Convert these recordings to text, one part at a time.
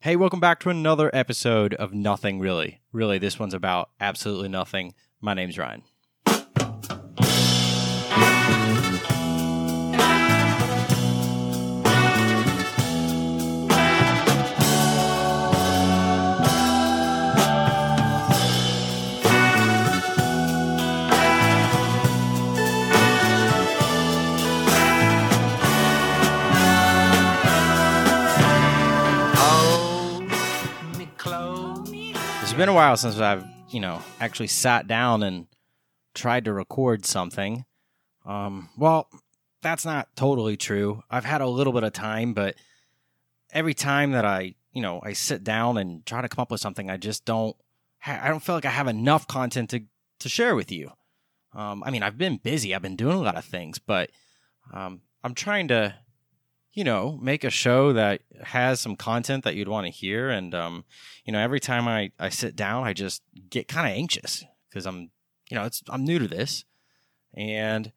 Hey, welcome back to another episode of Nothing Really. Really, this one's about absolutely nothing. My name's Ryan. Been a while since I've, you know, actually sat down and tried to record something. Um, well, that's not totally true. I've had a little bit of time, but every time that I, you know, I sit down and try to come up with something, I just don't. I don't feel like I have enough content to to share with you. Um, I mean, I've been busy. I've been doing a lot of things, but um, I'm trying to, you know, make a show that has some content that you'd want to hear. And um, you know, every time I I sit down, I just get kind of anxious because I'm, you know, it's I'm new to this, and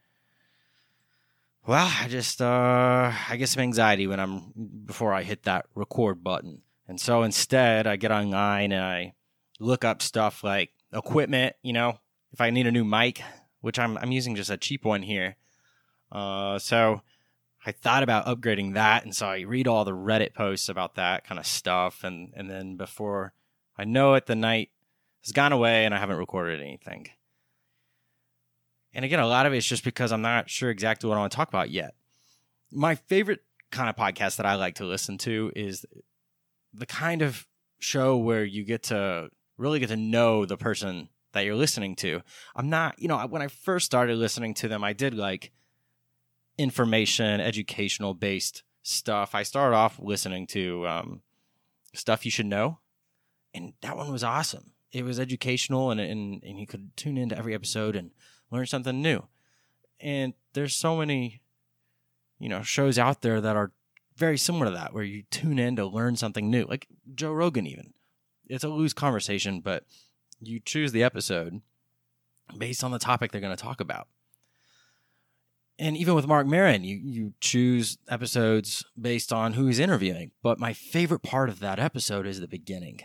well, I just uh I get some anxiety when I'm before I hit that record button. And so instead, I get online and I look up stuff like equipment, you know, if I need a new mic, which I'm I'm using just a cheap one here. Uh so I thought about upgrading that and so I read all the Reddit posts about that kind of stuff and and then before I know it the night has gone away and I haven't recorded anything. And again, a lot of it's just because I'm not sure exactly what I want to talk about yet. My favorite kind of podcast that I like to listen to is the kind of show where you get to really get to know the person that you're listening to. I'm not, you know, when I first started listening to them, I did like information, educational based stuff. I started off listening to um, stuff you should know, and that one was awesome. It was educational, and, and and you could tune into every episode and learn something new. And there's so many, you know, shows out there that are very similar to that, where you tune in to learn something new, like Joe Rogan. Even it's a loose conversation, but you choose the episode based on the topic they're going to talk about. And even with Marc Maron, you you choose episodes based on who he's interviewing. But my favorite part of that episode is the beginning,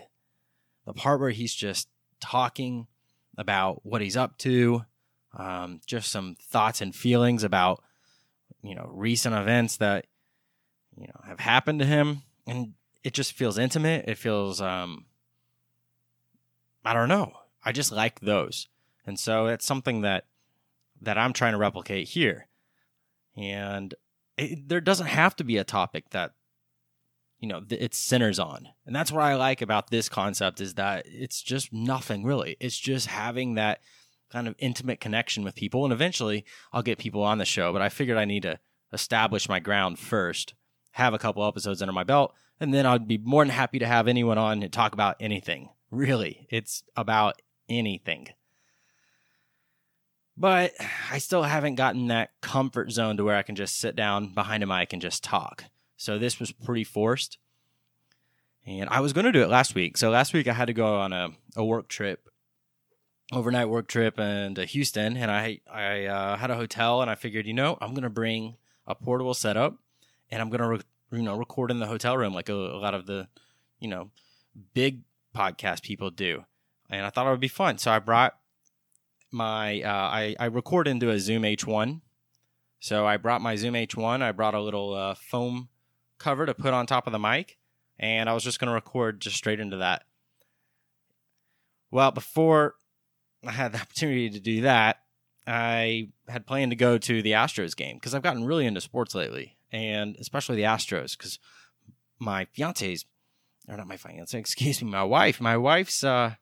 the part where he's just talking about what he's up to, um, just some thoughts and feelings about you know recent events that you know have happened to him, and it just feels intimate. It feels um, I don't know. I just like those, and so it's something that that I'm trying to replicate here. And it, there doesn't have to be a topic that you know it centers on, and that's what I like about this concept is that it's just nothing really. It's just having that kind of intimate connection with people, and eventually I'll get people on the show. But I figured I need to establish my ground first, have a couple episodes under my belt, and then I'd be more than happy to have anyone on and talk about anything. Really, it's about anything. But I still haven't gotten that comfort zone to where I can just sit down behind a mic and just talk. So this was pretty forced. And I was going to do it last week. So last week I had to go on a, a work trip, overnight work trip into Houston. And I, I uh, had a hotel and I figured, you know, I'm going to bring a portable setup and I'm going to, re- you know, record in the hotel room like a, a lot of the, you know, big podcast people do. And I thought it would be fun. So I brought my uh, I I record into a Zoom H1. So I brought my Zoom H1. I brought a little uh, foam cover to put on top of the mic, and I was just going to record just straight into that. Well, before I had the opportunity to do that, I had planned to go to the Astros game because I've gotten really into sports lately, and especially the Astros because my fiance's or not my fiance, excuse me, my wife. My wife's uh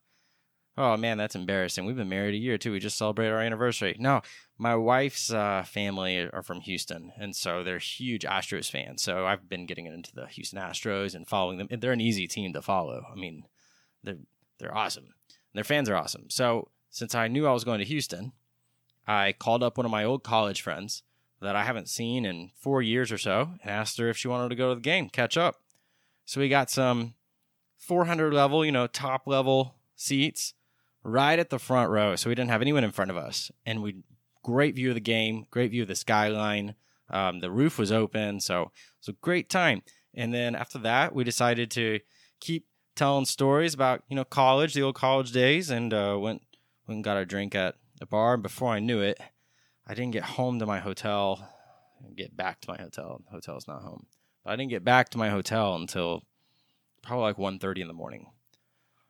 Oh man, that's embarrassing. We've been married a year too. We just celebrated our anniversary. No, my wife's uh, family are from Houston, and so they're huge Astros fans. So I've been getting into the Houston Astros and following them. They're an easy team to follow. I mean, they're they're awesome. Their fans are awesome. So since I knew I was going to Houston, I called up one of my old college friends that I haven't seen in four years or so and asked her if she wanted to go to the game, catch up. So we got some 400 level, you know, top level seats right at the front row. So we didn't have anyone in front of us. And we great view of the game, great view of the skyline. Um, the roof was open, so it was a great time. And then after that, we decided to keep telling stories about you know college, the old college days, and uh, went went and got a drink at a bar. And before I knew it, I didn't get home to my hotel. Get back to my hotel. Hotel's not home. But I didn't get back to my hotel until probably like 1.30 in the morning.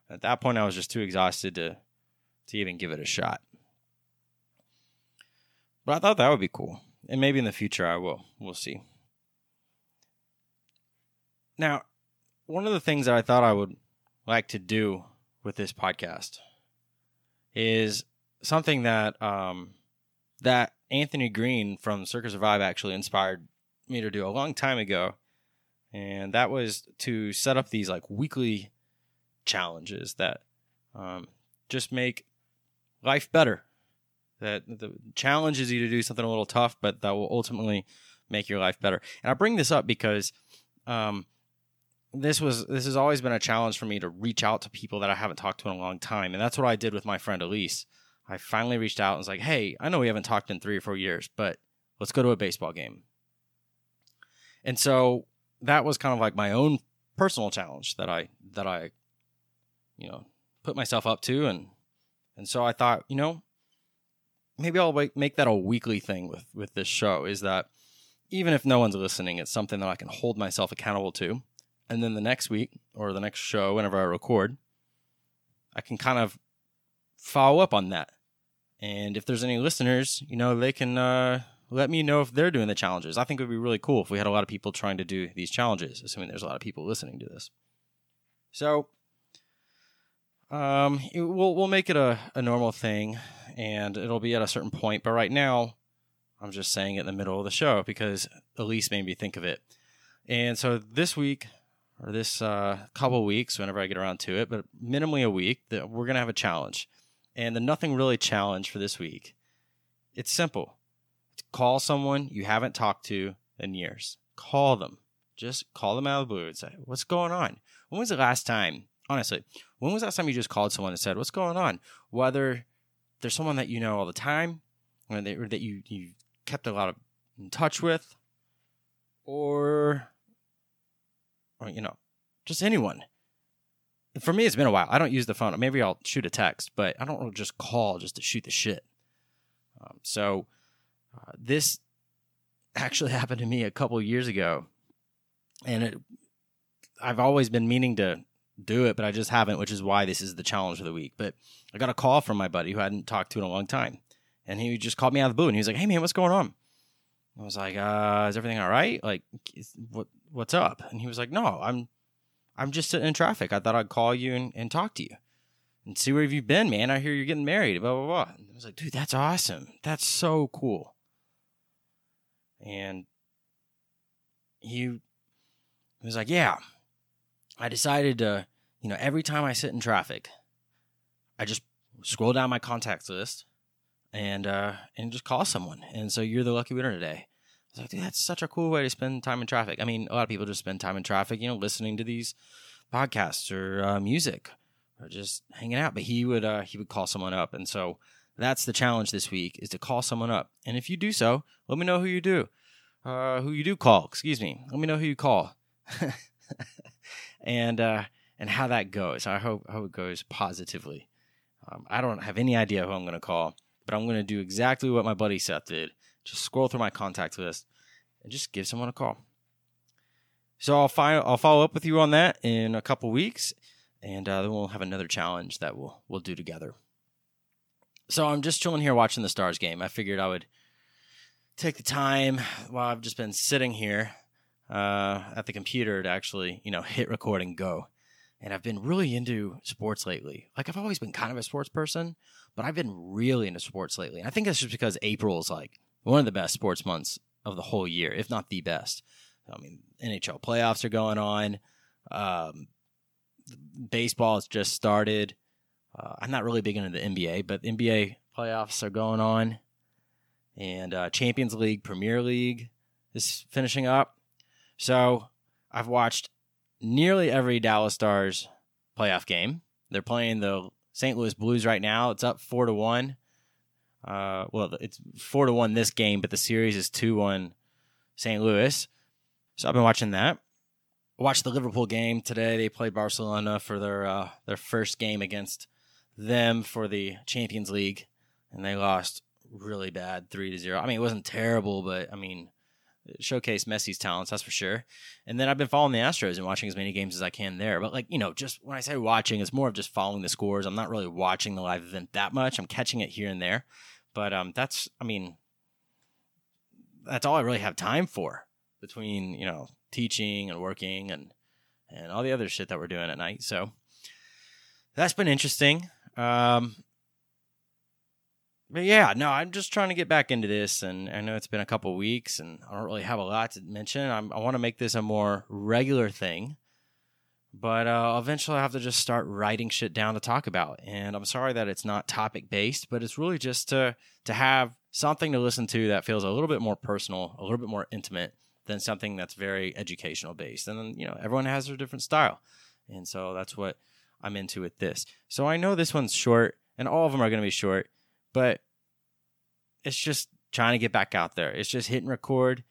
At that point, I was just too exhausted to to even give it a shot. But I thought that would be cool, and maybe in the future I will. We'll see. Now, one of the things that I thought I would like to do with this podcast is something that um, that Anthony Green from Circa Survive actually inspired me to do a long time ago, and that was to set up these like weekly challenges that um, just make life better. That the challenges you to do something a little tough, but that will ultimately make your life better. And I bring this up because um, this was this has always been a challenge for me to reach out to people that I haven't talked to in a long time, and that's what I did with my friend Elise. I finally reached out and was like, "Hey, I know we haven't talked in three or four years, but let's go to a baseball game." And so that was kind of like my own personal challenge that I that I, you know, put myself up to, and and so I thought, you know, maybe I'll make that a weekly thing with with this show. Is that even if no one's listening, it's something that I can hold myself accountable to and then the next week or the next show, whenever I record, I can kind of follow up on that. And if there's any listeners, you know, they can uh, let me know if they're doing the challenges. I think it would be really cool if we had a lot of people trying to do these challenges, assuming there's a lot of people listening to this. So, um, we'll we'll make it a, a normal thing, and it'll be at a certain point. But right now, I'm just saying it in the middle of the show because Elise made me think of it. And so this week, or this uh, couple weeks, whenever I get around to it, but minimally a week, that we're gonna have a challenge. And the nothing really challenge for this week. It's simple. Call someone you haven't talked to in years. Call them. Just call them out of the blue and say, "What's going on?" When was the last time? Honestly, when was the last time you just called someone and said, "What's going on?" Whether there's someone that you know all the time, or that you you kept a lot of in touch with, or or you know, just anyone. For me, it's been a while. I don't use the phone. Maybe I'll shoot a text, but I don't just call just to shoot the shit. Um, so uh, this actually happened to me a couple years ago, and it. I've always been meaning to do it, but I just haven't, which is why this is the challenge of the week. But I got a call from my buddy who I hadn't talked to in a long time, and he just called me out of the blue, and he was like, "Hey man, what's going on?" I was like, uh, "Is everything all right? Like, what what's up? And he was like, no, I'm, I'm just sitting in traffic. I thought I'd call you and, and talk to you and see where have you been, man. I hear you're getting married, blah, blah, blah. And I was like, dude, that's awesome. That's so cool. And he was like, yeah, I decided to, you know, every time I sit in traffic, I just scroll down my contacts list and uh and just call someone. And so you're the lucky winner today I was like, dude, that's such a cool way to spend time in traffic. I mean, a lot of people just spend time in traffic, you know, listening to these podcasts or uh, music or just hanging out. But he would uh, he would call someone up, and so that's the challenge this week is to call someone up. And if you do so, let me know who you do, uh, who you do call. Excuse me, let me know who you call, and uh, and how that goes. I hope hope it goes positively. Um, I don't have any idea who I'm going to call, but I'm going to do exactly what my buddy Seth did just scroll through my contact list and just give someone a call. So I'll find I'll follow up with you on that in a couple weeks, and uh, then we'll have another challenge that we'll we'll do together. So I'm just chilling here watching the Stars game. I figured I would take the time while I've just been sitting here uh, at the computer to actually you know hit record and go. And I've been really into sports lately. Like I've always been kind of a sports person, but I've been really into sports lately. And I think that's just because April is like one of the best sports months of the whole year, if not the best. I mean, NHL playoffs are going on. Um, baseball has just started. Uh, I'm not really big into the NBA, but NBA playoffs are going on, and uh, Champions League, Premier League is finishing up. So I've watched nearly every Dallas Stars playoff game. They're playing the St. Louis Blues right now. It's up four to one. Uh, well, it's four to one this game, but the series is two one St. Louis. So I've been watching that, watched the Liverpool game today. They played Barcelona for their uh, their first game against them for the Champions League, and they lost really bad, three to zero. I mean, it wasn't terrible, but I mean, showcase Messi's talents, that's for sure. And then I've been following the Astros and watching as many games as I can there. But like, you know, just when I say watching, it's more of just following the scores. I'm not really watching the live event that much. I'm catching it here and there. But um that's I mean that's all I really have time for between, you know, teaching and working and and all the other shit that we're doing at night. So that's been interesting. Um but yeah, no, I'm just trying to get back into this, and I know it's been a couple weeks, and I don't really have a lot to mention. I'm, i want to make this a more regular thing, but uh, eventually I have to just start writing shit down to talk about. And I'm sorry that it's not topic based, but it's really just to to have something to listen to that feels a little bit more personal, a little bit more intimate than something that's very educational based. And then you know everyone has their different style, and so that's what I'm into with this. So I know this one's short, and all of them are going to be short but it's just trying to get back out there. It's just hitting record,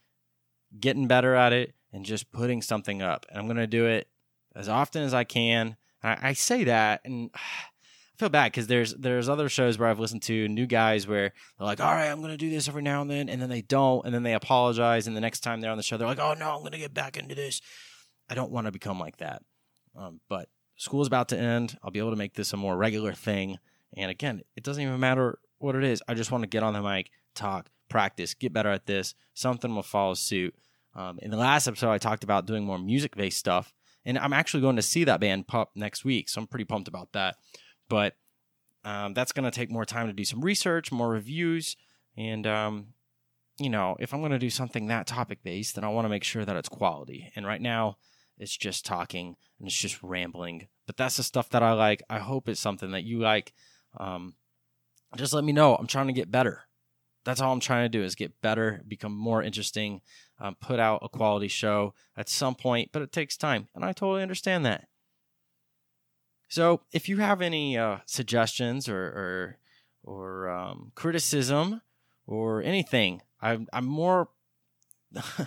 getting better at it, and just putting something up. And I'm going to do it as often as I can. I, I say that, and I feel bad because there's there's other shows where I've listened to new guys where they're like, "All right, I'm going to do this every now and then," and then they don't, and then they apologize, and the next time they're on the show, they're like, "Oh no, I'm going to get back into this." I don't want to become like that. Um, but school's about to end. I'll be able to make this a more regular thing. And again, it doesn't even matter what it is. I just want to get on the mic, talk, practice, get better at this. Something will follow suit. Um, in the last episode, I talked about doing more music based stuff, and I'm actually going to see that band Pup next week, so I'm pretty pumped about that. But um, that's going to take more time to do some research, more reviews, and um, you know, if I'm going to do something that topic based, then I want to make sure that it's quality. And right now, it's just talking and it's just rambling. But that's the stuff that I like. I hope it's something that you like. Um, just let me know. I'm trying to get better. That's all I'm trying to do is get better, become more interesting, um, put out a quality show at some point, but it takes time. And I totally understand that. So if you have any uh, suggestions or, or, or um, criticism or anything, I'm, I'm more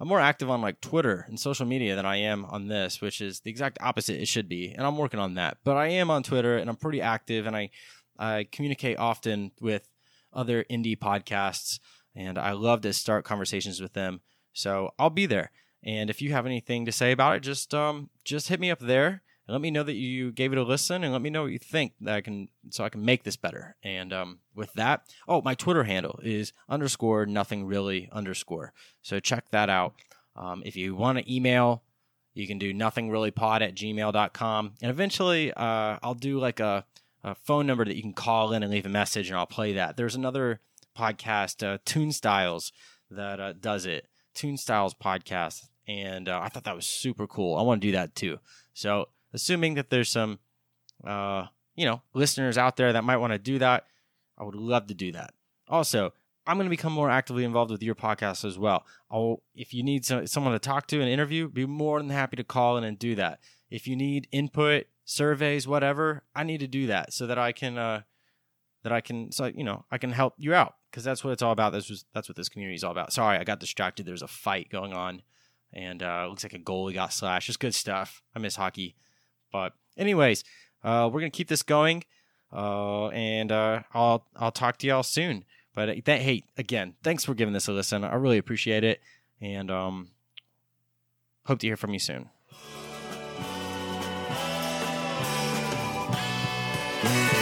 I'm more active on like Twitter and social media than I am on this, which is the exact opposite it should be. And I'm working on that. But I am on Twitter and I'm pretty active and I I communicate often with other indie podcasts, and I love to start conversations with them. So I'll be there. And if you have anything to say about it, just um, just hit me up there and let me know that you gave it a listen and let me know what you think that I can so I can make this better. And um, with that, oh, my Twitter handle is underscore nothing really underscore. So check that out. Um, if you want to email, you can do nothingreallypod at gmail.com. And eventually, uh, I'll do like a a phone number that you can call in and leave a message, and I'll play that. There's another podcast, uh, Tune Styles, that uh, does it. Tune Styles podcast, and uh, I thought that was super cool. I want to do that too. So, assuming that there's some, uh, you know, listeners out there that might want to do that, I would love to do that. Also, I'm going to become more actively involved with your podcast as well. I'll, if you need some, someone to talk to and interview, be more than happy to call in and do that. If you need input, surveys, whatever, I need to do that so that I can uh that I can so you know, I can help you out because that's what it's all about. This was that's what this community is all about. Sorry, I got distracted. There's a fight going on and uh looks like a goalie got slashed. It's good stuff. I miss hockey. But anyways, uh we're to keep this going. Uh and uh I'll I'll talk to y'all soon. But uh, that hey, again, thanks for giving this a listen. I really appreciate it and um hope to hear from you soon. Thank you.